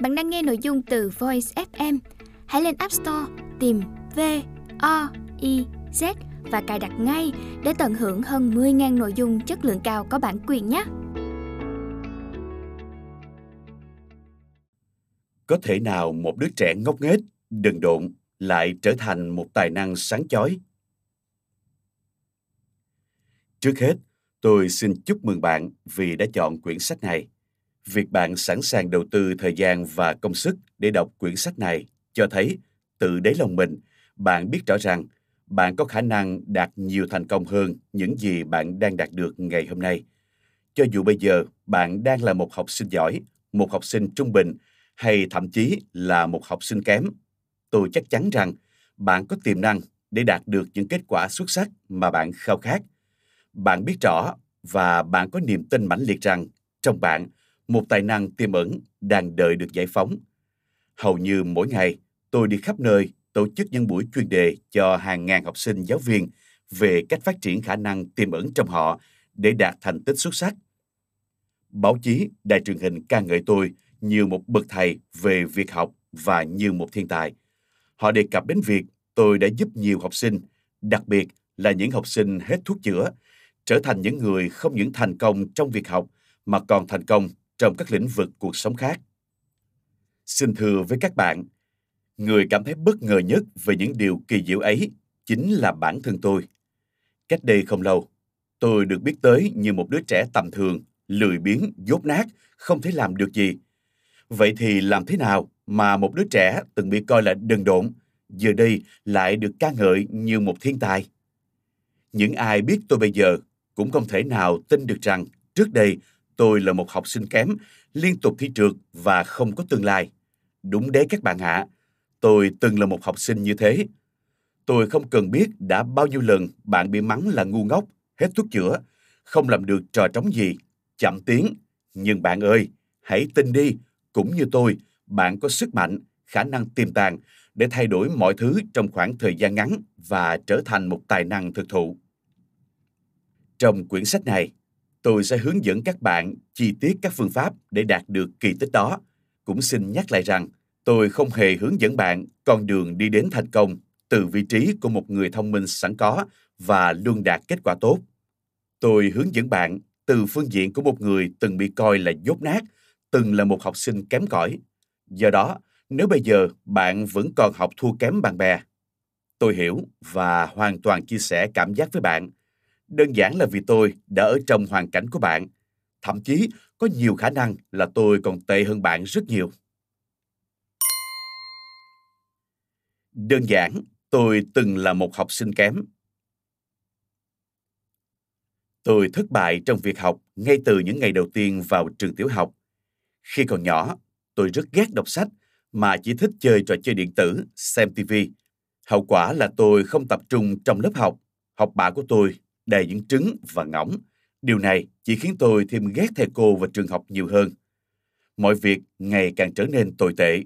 Bạn đang nghe nội dung từ Voice FM. Hãy lên App Store tìm V O I Z và cài đặt ngay để tận hưởng hơn 10.000 nội dung chất lượng cao có bản quyền nhé. Có thể nào một đứa trẻ ngốc nghếch, đần độn lại trở thành một tài năng sáng chói? Trước hết, tôi xin chúc mừng bạn vì đã chọn quyển sách này. Việc bạn sẵn sàng đầu tư thời gian và công sức để đọc quyển sách này cho thấy tự đáy lòng mình, bạn biết rõ rằng bạn có khả năng đạt nhiều thành công hơn những gì bạn đang đạt được ngày hôm nay. Cho dù bây giờ bạn đang là một học sinh giỏi, một học sinh trung bình hay thậm chí là một học sinh kém, tôi chắc chắn rằng bạn có tiềm năng để đạt được những kết quả xuất sắc mà bạn khao khát. Bạn biết rõ và bạn có niềm tin mãnh liệt rằng trong bạn một tài năng tiềm ẩn đang đợi được giải phóng. Hầu như mỗi ngày, tôi đi khắp nơi tổ chức những buổi chuyên đề cho hàng ngàn học sinh giáo viên về cách phát triển khả năng tiềm ẩn trong họ để đạt thành tích xuất sắc. Báo chí, đài truyền hình ca ngợi tôi như một bậc thầy về việc học và như một thiên tài. Họ đề cập đến việc tôi đã giúp nhiều học sinh, đặc biệt là những học sinh hết thuốc chữa, trở thành những người không những thành công trong việc học mà còn thành công trong các lĩnh vực cuộc sống khác. Xin thưa với các bạn, người cảm thấy bất ngờ nhất về những điều kỳ diệu ấy chính là bản thân tôi. Cách đây không lâu, tôi được biết tới như một đứa trẻ tầm thường, lười biếng, dốt nát, không thể làm được gì. Vậy thì làm thế nào mà một đứa trẻ từng bị coi là đần độn, giờ đây lại được ca ngợi như một thiên tài? Những ai biết tôi bây giờ cũng không thể nào tin được rằng trước đây tôi là một học sinh kém, liên tục thi trượt và không có tương lai. Đúng đấy các bạn ạ, tôi từng là một học sinh như thế. Tôi không cần biết đã bao nhiêu lần bạn bị mắng là ngu ngốc, hết thuốc chữa, không làm được trò trống gì, chậm tiếng. Nhưng bạn ơi, hãy tin đi, cũng như tôi, bạn có sức mạnh, khả năng tiềm tàng để thay đổi mọi thứ trong khoảng thời gian ngắn và trở thành một tài năng thực thụ. Trong quyển sách này, tôi sẽ hướng dẫn các bạn chi tiết các phương pháp để đạt được kỳ tích đó. Cũng xin nhắc lại rằng, tôi không hề hướng dẫn bạn con đường đi đến thành công từ vị trí của một người thông minh sẵn có và luôn đạt kết quả tốt. Tôi hướng dẫn bạn từ phương diện của một người từng bị coi là dốt nát, từng là một học sinh kém cỏi. Do đó, nếu bây giờ bạn vẫn còn học thua kém bạn bè, tôi hiểu và hoàn toàn chia sẻ cảm giác với bạn – Đơn giản là vì tôi đã ở trong hoàn cảnh của bạn. Thậm chí có nhiều khả năng là tôi còn tệ hơn bạn rất nhiều. Đơn giản, tôi từng là một học sinh kém. Tôi thất bại trong việc học ngay từ những ngày đầu tiên vào trường tiểu học. Khi còn nhỏ, tôi rất ghét đọc sách mà chỉ thích chơi trò chơi điện tử, xem TV. Hậu quả là tôi không tập trung trong lớp học. Học bạ của tôi đầy những trứng và ngỗng. Điều này chỉ khiến tôi thêm ghét thầy cô và trường học nhiều hơn. Mọi việc ngày càng trở nên tồi tệ.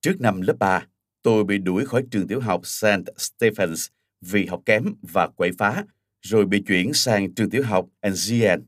Trước năm lớp 3, tôi bị đuổi khỏi trường tiểu học St. Stephens vì học kém và quậy phá, rồi bị chuyển sang trường tiểu học Anzian.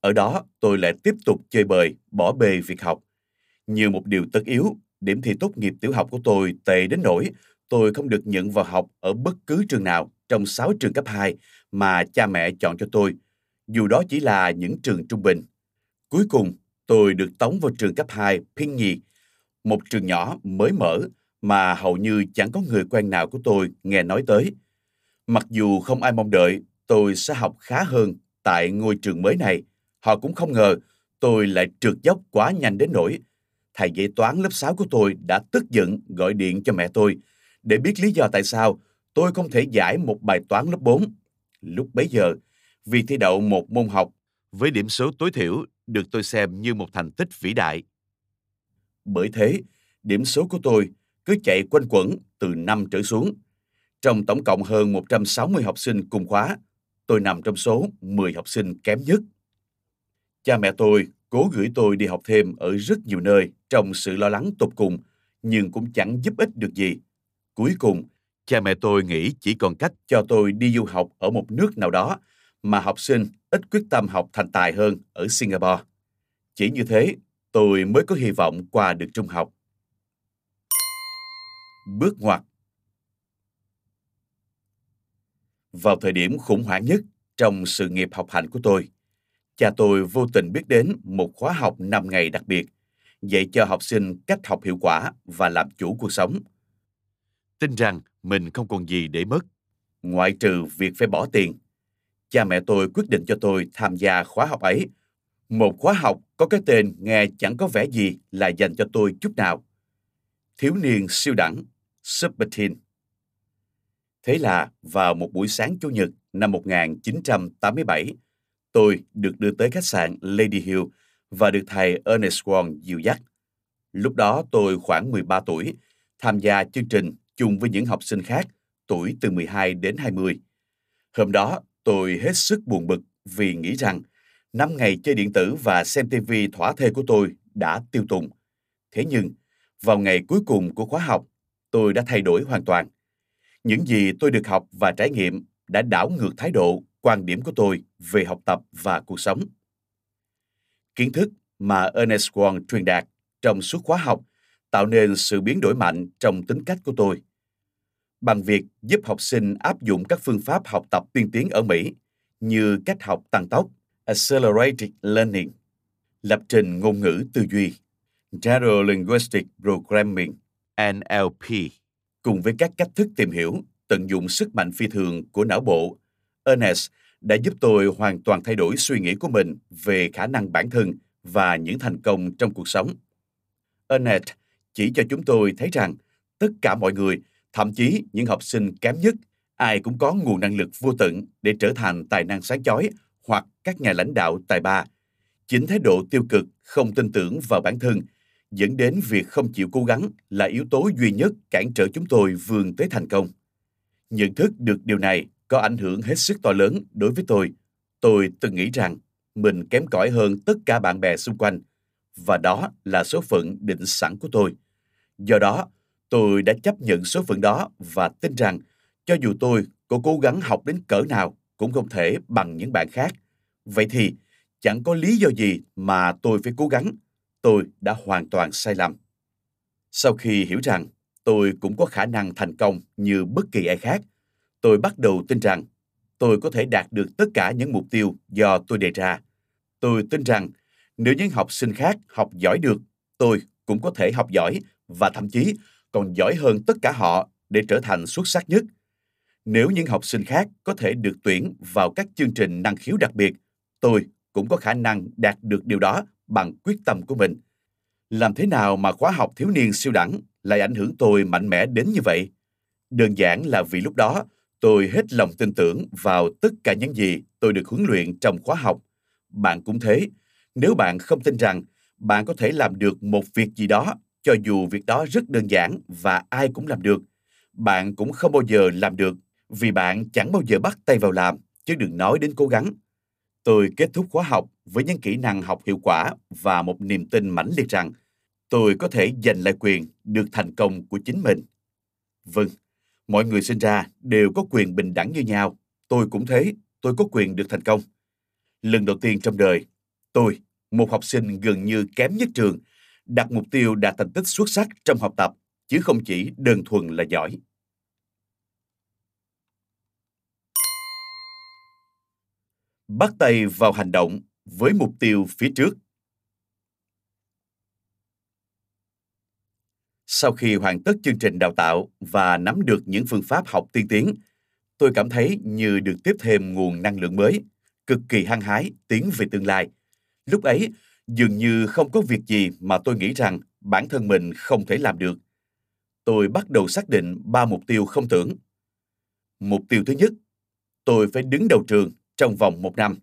Ở đó, tôi lại tiếp tục chơi bời, bỏ bê việc học. Như một điều tất yếu, điểm thi tốt nghiệp tiểu học của tôi tệ đến nỗi tôi không được nhận vào học ở bất cứ trường nào trong 6 trường cấp 2 mà cha mẹ chọn cho tôi, dù đó chỉ là những trường trung bình. Cuối cùng, tôi được tống vào trường cấp 2 Phiên Nhi, một trường nhỏ mới mở mà hầu như chẳng có người quen nào của tôi nghe nói tới. Mặc dù không ai mong đợi tôi sẽ học khá hơn tại ngôi trường mới này, họ cũng không ngờ tôi lại trượt dốc quá nhanh đến nỗi thầy dạy toán lớp 6 của tôi đã tức giận gọi điện cho mẹ tôi để biết lý do tại sao tôi không thể giải một bài toán lớp 4 Lúc bấy giờ, vì thi đậu một môn học với điểm số tối thiểu được tôi xem như một thành tích vĩ đại. Bởi thế, điểm số của tôi cứ chạy quanh quẩn từ năm trở xuống. Trong tổng cộng hơn 160 học sinh cùng khóa, tôi nằm trong số 10 học sinh kém nhất. Cha mẹ tôi cố gửi tôi đi học thêm ở rất nhiều nơi trong sự lo lắng tột cùng, nhưng cũng chẳng giúp ích được gì. Cuối cùng, Cha mẹ tôi nghĩ chỉ còn cách cho tôi đi du học ở một nước nào đó mà học sinh ít quyết tâm học thành tài hơn ở Singapore. Chỉ như thế, tôi mới có hy vọng qua được trung học. bước ngoặt. Vào thời điểm khủng hoảng nhất trong sự nghiệp học hành của tôi, cha tôi vô tình biết đến một khóa học 5 ngày đặc biệt, dạy cho học sinh cách học hiệu quả và làm chủ cuộc sống. Tin rằng mình không còn gì để mất, ngoại trừ việc phải bỏ tiền. Cha mẹ tôi quyết định cho tôi tham gia khóa học ấy. Một khóa học có cái tên nghe chẳng có vẻ gì là dành cho tôi chút nào. Thiếu niên siêu đẳng, Super Teen. Thế là vào một buổi sáng Chủ nhật năm 1987, tôi được đưa tới khách sạn Lady Hill và được thầy Ernest Wong dìu dắt. Lúc đó tôi khoảng 13 tuổi, tham gia chương trình chung với những học sinh khác tuổi từ 12 đến 20. Hôm đó, tôi hết sức buồn bực vì nghĩ rằng 5 ngày chơi điện tử và xem TV thỏa thê của tôi đã tiêu tùng. Thế nhưng, vào ngày cuối cùng của khóa học, tôi đã thay đổi hoàn toàn. Những gì tôi được học và trải nghiệm đã đảo ngược thái độ, quan điểm của tôi về học tập và cuộc sống. Kiến thức mà Ernest Wong truyền đạt trong suốt khóa học tạo nên sự biến đổi mạnh trong tính cách của tôi. Bằng việc giúp học sinh áp dụng các phương pháp học tập tiên tiến ở Mỹ như cách học tăng tốc, Accelerated Learning, lập trình ngôn ngữ tư duy, General Linguistic Programming, NLP, cùng với các cách thức tìm hiểu, tận dụng sức mạnh phi thường của não bộ, Ernest đã giúp tôi hoàn toàn thay đổi suy nghĩ của mình về khả năng bản thân và những thành công trong cuộc sống. Ernest chỉ cho chúng tôi thấy rằng tất cả mọi người, thậm chí những học sinh kém nhất, ai cũng có nguồn năng lực vô tận để trở thành tài năng sáng chói hoặc các nhà lãnh đạo tài ba. Chính thái độ tiêu cực, không tin tưởng vào bản thân dẫn đến việc không chịu cố gắng là yếu tố duy nhất cản trở chúng tôi vươn tới thành công. Nhận thức được điều này có ảnh hưởng hết sức to lớn đối với tôi. Tôi từng nghĩ rằng mình kém cỏi hơn tất cả bạn bè xung quanh, và đó là số phận định sẵn của tôi. Do đó, tôi đã chấp nhận số phận đó và tin rằng cho dù tôi có cố gắng học đến cỡ nào cũng không thể bằng những bạn khác. Vậy thì chẳng có lý do gì mà tôi phải cố gắng. Tôi đã hoàn toàn sai lầm. Sau khi hiểu rằng tôi cũng có khả năng thành công như bất kỳ ai khác, tôi bắt đầu tin rằng tôi có thể đạt được tất cả những mục tiêu do tôi đề ra. Tôi tin rằng nếu những học sinh khác học giỏi được, tôi cũng có thể học giỏi và thậm chí còn giỏi hơn tất cả họ để trở thành xuất sắc nhất. Nếu những học sinh khác có thể được tuyển vào các chương trình năng khiếu đặc biệt, tôi cũng có khả năng đạt được điều đó bằng quyết tâm của mình. Làm thế nào mà khóa học thiếu niên siêu đẳng lại ảnh hưởng tôi mạnh mẽ đến như vậy? Đơn giản là vì lúc đó tôi hết lòng tin tưởng vào tất cả những gì tôi được huấn luyện trong khóa học. Bạn cũng thế, nếu bạn không tin rằng bạn có thể làm được một việc gì đó, cho dù việc đó rất đơn giản và ai cũng làm được, bạn cũng không bao giờ làm được vì bạn chẳng bao giờ bắt tay vào làm, chứ đừng nói đến cố gắng. Tôi kết thúc khóa học với những kỹ năng học hiệu quả và một niềm tin mãnh liệt rằng tôi có thể giành lại quyền được thành công của chính mình. Vâng, mọi người sinh ra đều có quyền bình đẳng như nhau. Tôi cũng thế, tôi có quyền được thành công. Lần đầu tiên trong đời, tôi, một học sinh gần như kém nhất trường, đặt mục tiêu đạt thành tích xuất sắc trong học tập, chứ không chỉ đơn thuần là giỏi. Bắt tay vào hành động với mục tiêu phía trước. Sau khi hoàn tất chương trình đào tạo và nắm được những phương pháp học tiên tiến, tôi cảm thấy như được tiếp thêm nguồn năng lượng mới, cực kỳ hăng hái tiến về tương lai. Lúc ấy, dường như không có việc gì mà tôi nghĩ rằng bản thân mình không thể làm được. Tôi bắt đầu xác định ba mục tiêu không tưởng. Mục tiêu thứ nhất, tôi phải đứng đầu trường trong vòng một năm.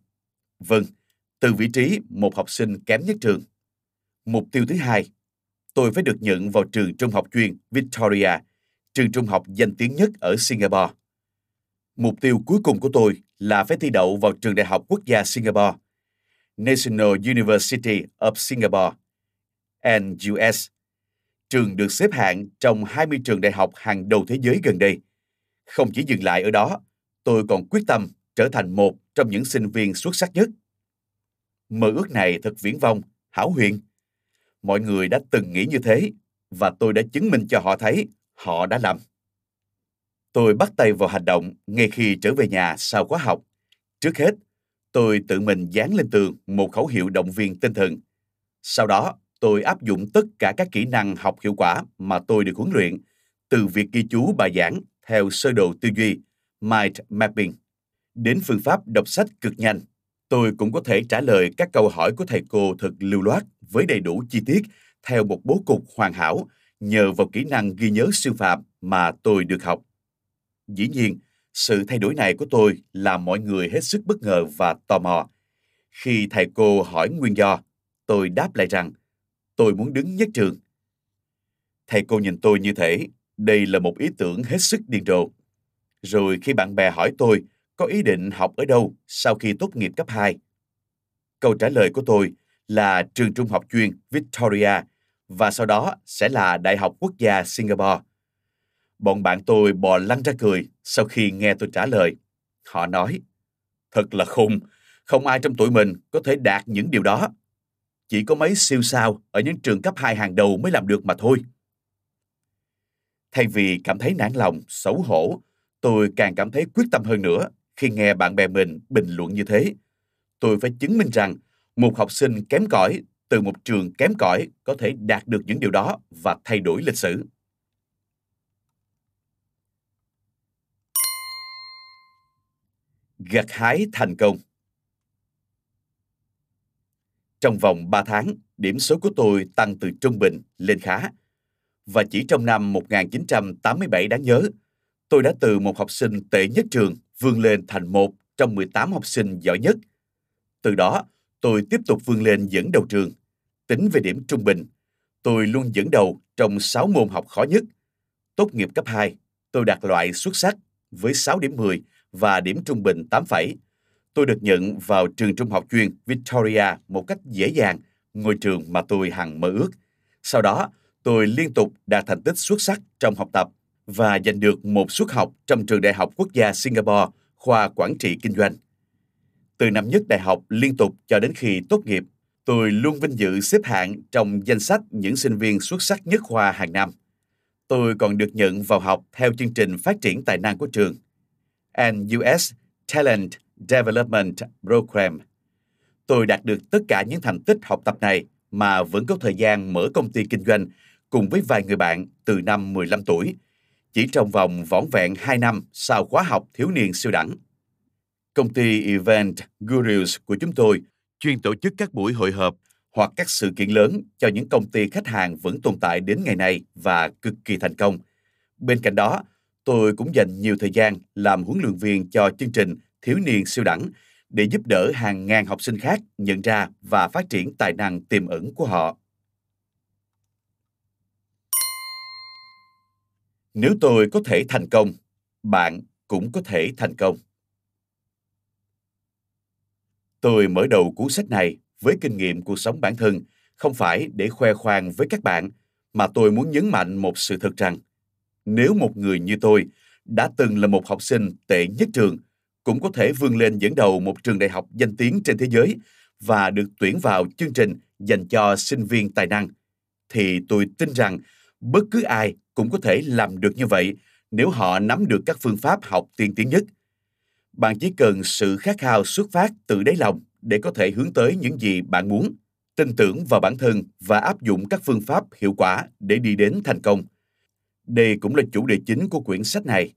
Vâng, từ vị trí một học sinh kém nhất trường. Mục tiêu thứ hai, tôi phải được nhận vào trường trung học chuyên Victoria, trường trung học danh tiếng nhất ở Singapore. Mục tiêu cuối cùng của tôi là phải thi đậu vào trường đại học quốc gia Singapore, National University of Singapore, NUS. Trường được xếp hạng trong 20 trường đại học hàng đầu thế giới gần đây. Không chỉ dừng lại ở đó, tôi còn quyết tâm trở thành một trong những sinh viên xuất sắc nhất. Mơ ước này thật viễn vông, hảo huyền. Mọi người đã từng nghĩ như thế và tôi đã chứng minh cho họ thấy họ đã làm. Tôi bắt tay vào hành động ngay khi trở về nhà sau khóa học. Trước hết, tôi tự mình dán lên tường một khẩu hiệu động viên tinh thần. Sau đó, tôi áp dụng tất cả các kỹ năng học hiệu quả mà tôi được huấn luyện, từ việc ghi chú bài giảng theo sơ đồ tư duy, mind mapping, đến phương pháp đọc sách cực nhanh. Tôi cũng có thể trả lời các câu hỏi của thầy cô thật lưu loát với đầy đủ chi tiết theo một bố cục hoàn hảo nhờ vào kỹ năng ghi nhớ sư phạm mà tôi được học. Dĩ nhiên, sự thay đổi này của tôi làm mọi người hết sức bất ngờ và tò mò. Khi thầy cô hỏi nguyên do, tôi đáp lại rằng tôi muốn đứng nhất trường. Thầy cô nhìn tôi như thế, đây là một ý tưởng hết sức điên rồ. Rồi khi bạn bè hỏi tôi có ý định học ở đâu sau khi tốt nghiệp cấp 2, câu trả lời của tôi là trường trung học chuyên Victoria và sau đó sẽ là Đại học Quốc gia Singapore. Bọn bạn tôi bò lăn ra cười sau khi nghe tôi trả lời. Họ nói, thật là khùng, không ai trong tụi mình có thể đạt những điều đó. Chỉ có mấy siêu sao ở những trường cấp 2 hàng đầu mới làm được mà thôi. Thay vì cảm thấy nản lòng, xấu hổ, tôi càng cảm thấy quyết tâm hơn nữa khi nghe bạn bè mình bình luận như thế. Tôi phải chứng minh rằng một học sinh kém cỏi từ một trường kém cỏi có thể đạt được những điều đó và thay đổi lịch sử. Gặt hái thành công Trong vòng 3 tháng, điểm số của tôi tăng từ trung bình lên khá. Và chỉ trong năm 1987 đáng nhớ, tôi đã từ một học sinh tệ nhất trường vươn lên thành một trong 18 học sinh giỏi nhất. Từ đó, tôi tiếp tục vươn lên dẫn đầu trường. Tính về điểm trung bình, tôi luôn dẫn đầu trong 6 môn học khó nhất. Tốt nghiệp cấp 2, tôi đạt loại xuất sắc với 6 điểm 10 và điểm trung bình 8 phẩy. Tôi được nhận vào trường trung học chuyên Victoria một cách dễ dàng, ngôi trường mà tôi hằng mơ ước. Sau đó, tôi liên tục đạt thành tích xuất sắc trong học tập và giành được một suất học trong trường Đại học Quốc gia Singapore, khoa quản trị kinh doanh. Từ năm nhất đại học liên tục cho đến khi tốt nghiệp, tôi luôn vinh dự xếp hạng trong danh sách những sinh viên xuất sắc nhất khoa hàng năm. Tôi còn được nhận vào học theo chương trình phát triển tài năng của trường NUS Talent Development Program. Tôi đạt được tất cả những thành tích học tập này mà vẫn có thời gian mở công ty kinh doanh cùng với vài người bạn từ năm 15 tuổi, chỉ trong vòng vỏn vẹn 2 năm sau khóa học thiếu niên siêu đẳng. Công ty Event Gurus của chúng tôi chuyên tổ chức các buổi hội họp hoặc các sự kiện lớn cho những công ty khách hàng vẫn tồn tại đến ngày nay và cực kỳ thành công. Bên cạnh đó, tôi cũng dành nhiều thời gian làm huấn luyện viên cho chương trình Thiếu niên siêu đẳng để giúp đỡ hàng ngàn học sinh khác nhận ra và phát triển tài năng tiềm ẩn của họ. Nếu tôi có thể thành công, bạn cũng có thể thành công. Tôi mở đầu cuốn sách này với kinh nghiệm cuộc sống bản thân, không phải để khoe khoang với các bạn, mà tôi muốn nhấn mạnh một sự thật rằng, nếu một người như tôi đã từng là một học sinh tệ nhất trường, cũng có thể vươn lên dẫn đầu một trường đại học danh tiếng trên thế giới và được tuyển vào chương trình dành cho sinh viên tài năng, thì tôi tin rằng bất cứ ai cũng có thể làm được như vậy nếu họ nắm được các phương pháp học tiên tiến nhất – bạn chỉ cần sự khát khao xuất phát từ đáy lòng để có thể hướng tới những gì bạn muốn tin tưởng vào bản thân và áp dụng các phương pháp hiệu quả để đi đến thành công đây cũng là chủ đề chính của quyển sách này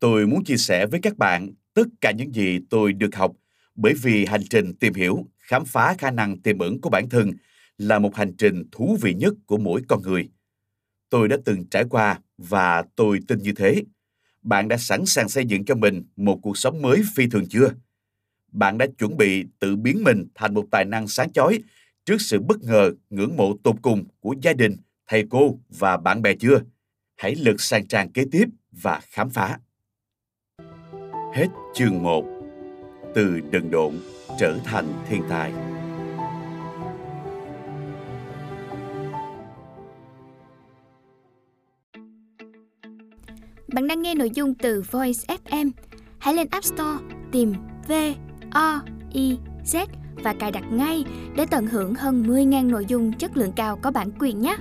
tôi muốn chia sẻ với các bạn tất cả những gì tôi được học bởi vì hành trình tìm hiểu khám phá khả năng tiềm ẩn của bản thân là một hành trình thú vị nhất của mỗi con người tôi đã từng trải qua và tôi tin như thế bạn đã sẵn sàng xây dựng cho mình một cuộc sống mới phi thường chưa? Bạn đã chuẩn bị tự biến mình thành một tài năng sáng chói trước sự bất ngờ, ngưỡng mộ tột cùng của gia đình, thầy cô và bạn bè chưa? Hãy lượt sang trang kế tiếp và khám phá. Hết chương 1 Từ đần độn trở thành thiên tài Bạn đang nghe nội dung từ Voice FM. Hãy lên App Store tìm V O I Z và cài đặt ngay để tận hưởng hơn 10.000 nội dung chất lượng cao có bản quyền nhé.